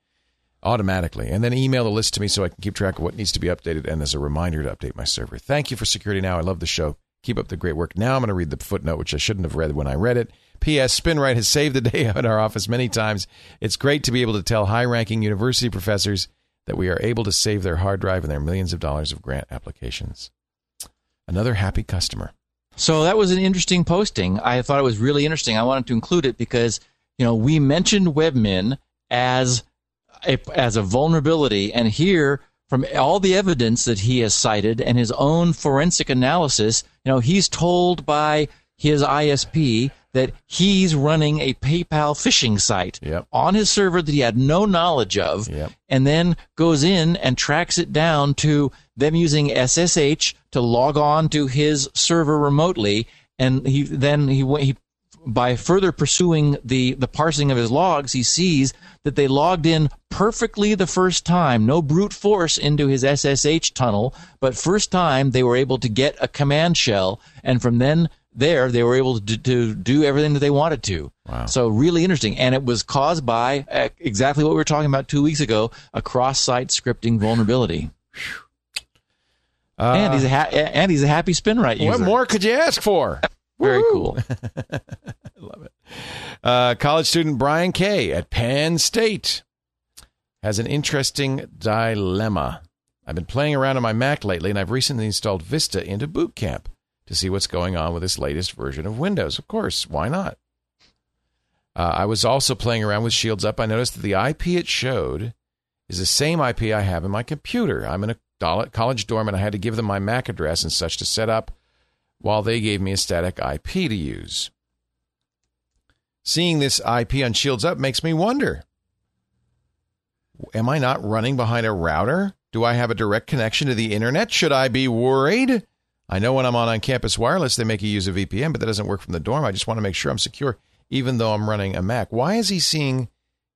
automatically, and then email the list to me so I can keep track of what needs to be updated and as a reminder to update my server. Thank you for Security Now. I love the show. Keep up the great work. Now I'm going to read the footnote, which I shouldn't have read when I read it. P.S. Spinrite has saved the day at our office many times. It's great to be able to tell high ranking university professors that we are able to save their hard drive and their millions of dollars of grant applications. Another happy customer. So that was an interesting posting. I thought it was really interesting. I wanted to include it because you know we mentioned Webmin as a, as a vulnerability, and here from all the evidence that he has cited and his own forensic analysis, you know he's told by his ISP that he's running a PayPal phishing site Yep. on his server that he had no knowledge of, Yep. and then goes in and tracks it down to them using SSH to log on to his server remotely, and he then he he by further pursuing the the parsing of his logs, he sees that they logged in perfectly the first time, no brute force into his SSH tunnel, but first time they were able to get a command shell, and from then there they were able to, to do everything that they wanted to. Wow. So really interesting, and it was caused by uh, exactly what we were talking about two weeks ago: a cross-site scripting vulnerability. Uh, and he's a ha- and he's a happy SpinRite user. what more could you ask for? Very cool. I love it. Uh, college student Brian Kay at Penn State has an interesting dilemma. I've been playing around on my Mac lately, and I've recently installed Vista into Boot Camp to see what's going on with this latest version of Windows. Of course, why not? Uh, I was also playing around with Shields Up. I noticed that the IP it showed is the same IP I have in my computer. I'm in a college dorm, and I had to give them my MAC address and such to set up, while they gave me a static IP to use. Seeing this IP on Shields Up makes me wonder Am I not running behind a router? Do I have a direct connection to the internet? Should I be worried? I know when I'm on on campus wireless, they make you use a VPN, but that doesn't work from the dorm. I just want to make sure I'm secure, even though I'm running a Mac. Why is he seeing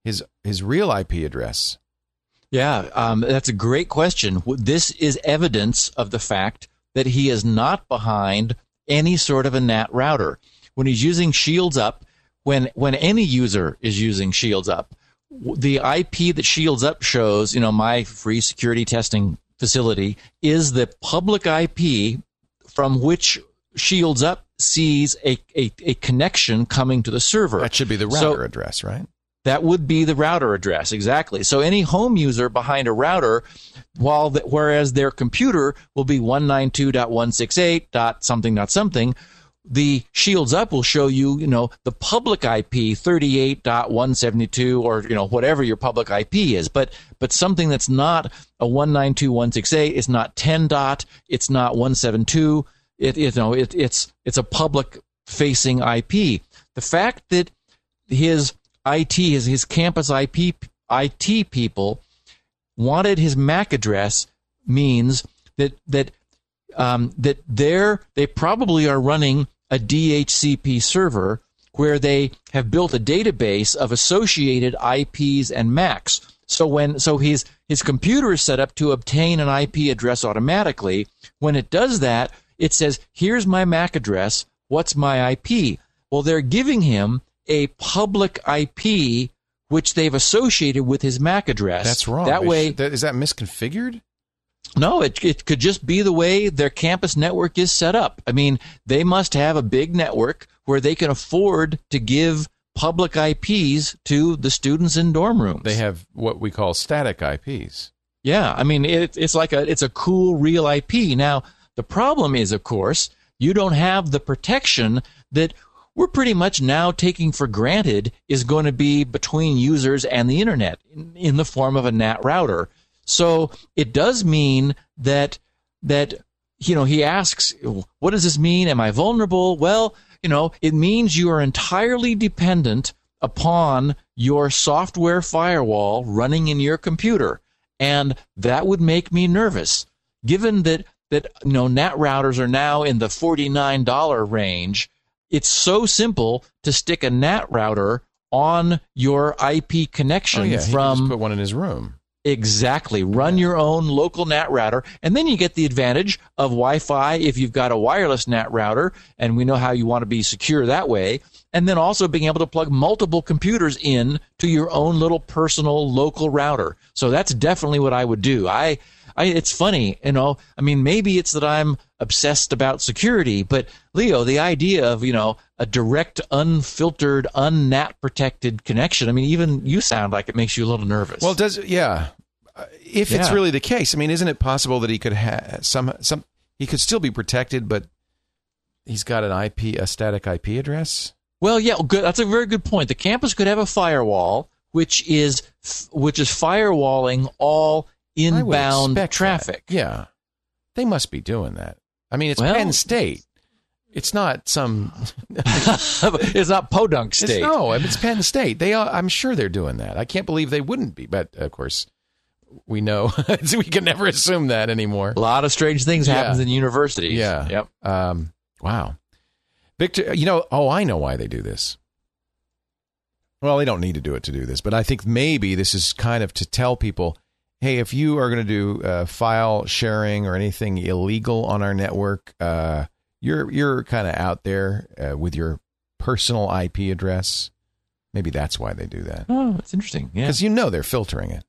his his real IP address? Yeah, um, that's a great question. This is evidence of the fact that he is not behind any sort of a NAT router. When he's using Shields Up, when when any user is using Shields Up, the IP that Shields Up shows, you know, my free security testing facility is the public IP from which Shields Up sees a, a, a connection coming to the server. That should be the So- router address, right? that would be the router address exactly. So any home user behind a router, while the, whereas their computer will be 192.168. dot something dot something, the Shields Up will show you, you know, the public IP 38.172 or you know whatever your public IP is, but but something that's not a 192.168, it's not 10 dot, it's not 172. It you know it, it's it's a public facing IP. The fact that his IT, his, his campus IP, IT people wanted his MAC address means that that um, that they're they probably are running a DHCP server where they have built a database of associated IPs and MACs. So when so his his computer is set up to obtain an IP address automatically. When it does that, it says, "Here's my MAC address. What's my IP?" Well, they're giving him a public IP which they've associated with his MAC address. That's wrong. That way, sh- that, is that misconfigured? No, it, it could just be the way their campus network is set up. I mean, they must have a big network where they can afford to give public IPs to the students in dorm rooms. They have what we call static IPs. Yeah, I mean, it, it's like a it's a cool real IP. Now, The problem is, of course, you don't have the protection that we're pretty much now taking for granted is going to be between users and the internet in, in the form of a NAT router. So it does mean that that you know he asks, what does this mean? Am I vulnerable? Well, you know, it means you are entirely dependent upon your software firewall running in your computer. And that would make me nervous. Given that that you know NAT routers are now in the $49 range, it's so simple to stick a NAT router on your IP connection Oh, yeah. he from just put one in his room. Exactly. Run your own local NAT router, and then you get the advantage of Wi-Fi if you've got a wireless NAT router, and we know how you want to be secure that way. And then also being able to plug multiple computers in to your own little personal local router. So that's definitely what I would do. I, I, it's funny, you know. I mean, maybe it's that I'm obsessed about security, but Leo, the idea of you know a direct, unfiltered, unnat protected connection. I mean, even you sound like it makes you a little nervous. Well, does yeah? Uh, If it's really the case, I mean, isn't it possible that he could have some some he could still be protected, but he's got an IP a static IP address? Well, yeah, good. That's a very good point. The campus could have a firewall, which is which is firewalling all inbound expect that. traffic. Yeah, they must be doing that. I mean, it's Well- Penn State. It's not some. it's not Podunk It's, State. no, it's Penn State. They, are, I'm sure they're doing that. I can't believe they wouldn't be. But of course, we know we can never assume that anymore. A lot of strange things Yeah. happens in universities. Yeah. Yep. Um, wow. Victor, you know, oh, I know why they do this. Well, they don't need to do it to do this, but I think maybe this is kind of to tell people, hey, if you are going to do uh, file sharing or anything illegal on our network, uh, you're you're kind of out there uh, with your personal IP address. Maybe that's why they do that Oh, that's interesting. Yeah. because you know they're filtering it.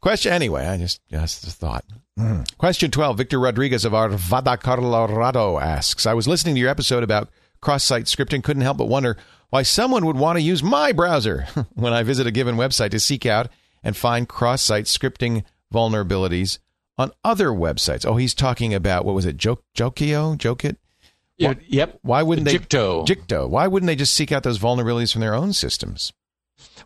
Question anyway, I just just a thought. Mm. Question twelve. Victor Rodriguez of Arvada, Colorado asks: I was listening to your episode about cross-site scripting. Couldn't help but wonder why someone would want to use my browser when I visit a given website to seek out and find cross-site scripting vulnerabilities on other websites. Oh, he's talking about what was it? Jok- Jokio? Jokit? Yeah, yep. Why wouldn't they? Jikto. Jikto. Why wouldn't they just seek out those vulnerabilities from their own systems?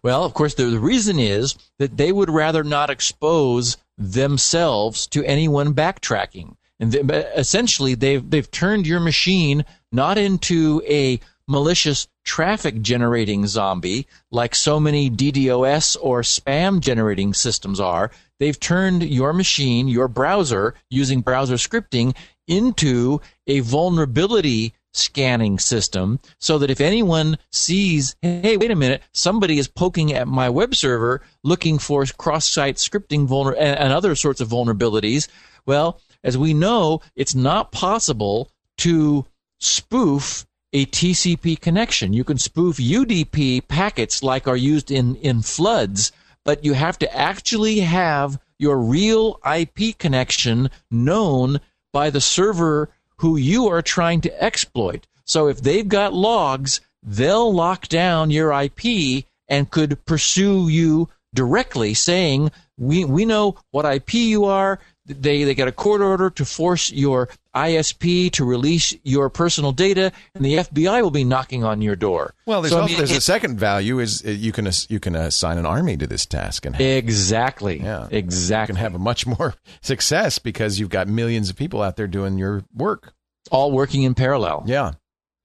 Well, of course, the, the reason is that they would rather not expose themselves to anyone backtracking. And they, essentially, they've they've turned your machine not into a malicious traffic generating zombie like so many DDoS or spam generating systems are. They've turned your machine, your browser, using browser scripting into a vulnerability scanning system so that if anyone sees, hey, wait a minute, somebody is poking at my web server looking for cross-site scripting vulner- and, and other sorts of vulnerabilities, well, as we know, it's not possible to spoof a TCP connection. You can spoof UDP packets like are used in, in floods, but you have to actually have your real IP connection known by the server who you are trying to exploit. So if they've got logs, they'll lock down your IP and could pursue you directly saying, we, we know what IP you are. They, they get a court order to force your ISP to release your personal data and the FBI will be knocking on your door. Well, there's So, I also, mean, there's a second value is uh, you can you can assign an army to this task and have, Exactly. yeah you Exactly. can have a much more success because you've got millions of people out there doing your work. All working in parallel. Yeah,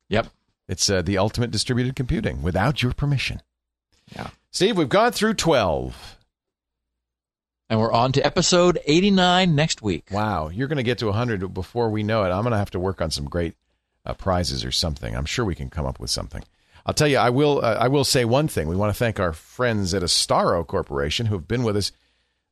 Yep. it's uh, the ultimate distributed computing without your permission. Yeah. Steve, we've gone through twelve. And we're on to episode 89 next week. Wow, you're going to get to 100 before we know it. I'm going to have to work on some great uh, prizes or something. I'm sure we can come up with something. I'll tell you, I will. Uh, I will say one thing. We want to thank our friends at Astaro Corporation who have been with us.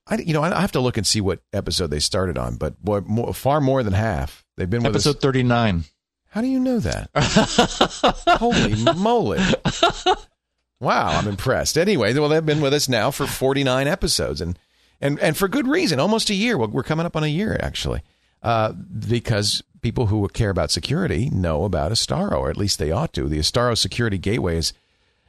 I, you know, I have to look and see what episode they started on, but boy, more, far more than half. They've been with Episode us. 39. How do you know that? Holy moly! Wow, I'm impressed. Anyway, well, they've been with us now for 49 episodes, and and and for good reason. Almost a year. We're coming up on a year actually, uh, because people who care about security know about Astaro, or at least they ought to. The Astaro Security Gateway is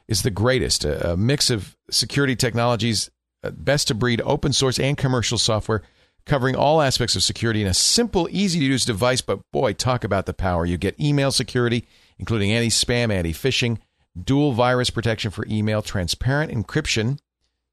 is the greatest. A, a mix of security technologies, uh, best of breed, open source and commercial software covering all aspects of security in a simple, easy to use device. But boy, talk about the power. You get email security, including anti spam, anti phishing, dual virus protection for email, transparent encryption,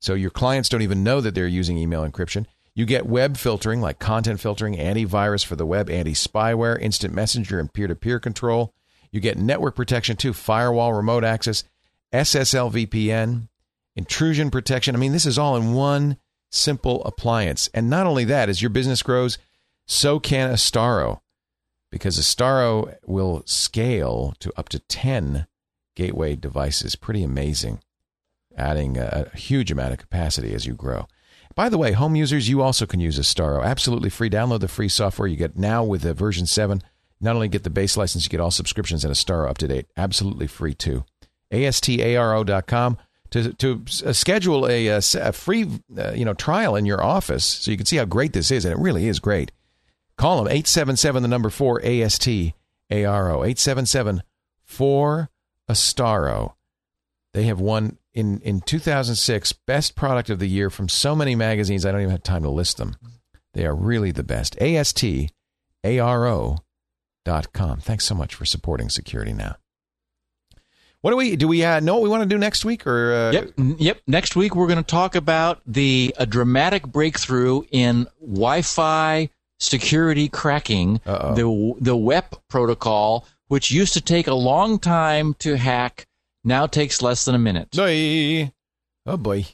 so your clients don't even know that they're using email encryption. You get web filtering like content filtering, antivirus for the web, anti spyware, instant messenger, and peer to peer control. You get network protection too, firewall, remote access, SSL VPN, intrusion protection. I mean, this is all in one simple appliance. And not only that, as your business grows, so can Astaro, because Astaro will scale to up to 10 gateway devices. Pretty amazing, adding a, huge amount of capacity as you grow. By the way, home users, you also can use Astaro. Absolutely free. Download the free software you get now with the version 7. Not only get the base license, you get all subscriptions and Astaro up to date. Absolutely free too. ASTARO.com to, to uh, schedule a, a, a free uh, you know trial in your office so you can see how great this is. And it really is great. Call them 877 the number 4 ASTARO. 877 4 Astaro. They have won in, in 2006 Best Product of the Year from so many magazines, I don't even have time to list them. They are really the best. ASTARO dot com. Thanks so much for supporting Security Now. What do we do? We uh, know what we want to do next week, or uh, yep, yep. Next week we're going to talk about the a dramatic breakthrough in Wi-Fi security cracking, Uh-oh. the the WEP protocol, which used to take a long time to hack, now takes less than a minute. Boy. Oh boy.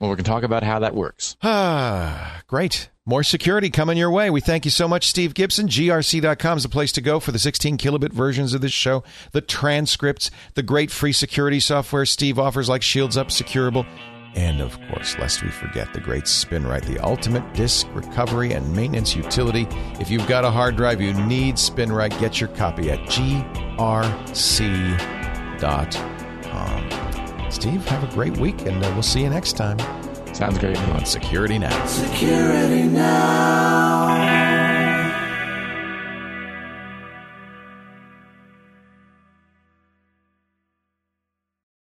Well, we can talk about how that works. Ah, great. More security coming your way. We thank you so much, Steve Gibson. GRC.com is the place to go for the 16 kilobit versions of this show, the transcripts, the great free security software Steve offers like Shields Up Securable, and of course, lest we forget, the great SpinRite, the ultimate disk recovery and maintenance utility. If you've got a hard drive you need SpinRite, get your copy at grc.com. Steve, have a great week, and uh, we'll see you next time Sounds great. on Security Now. Security now.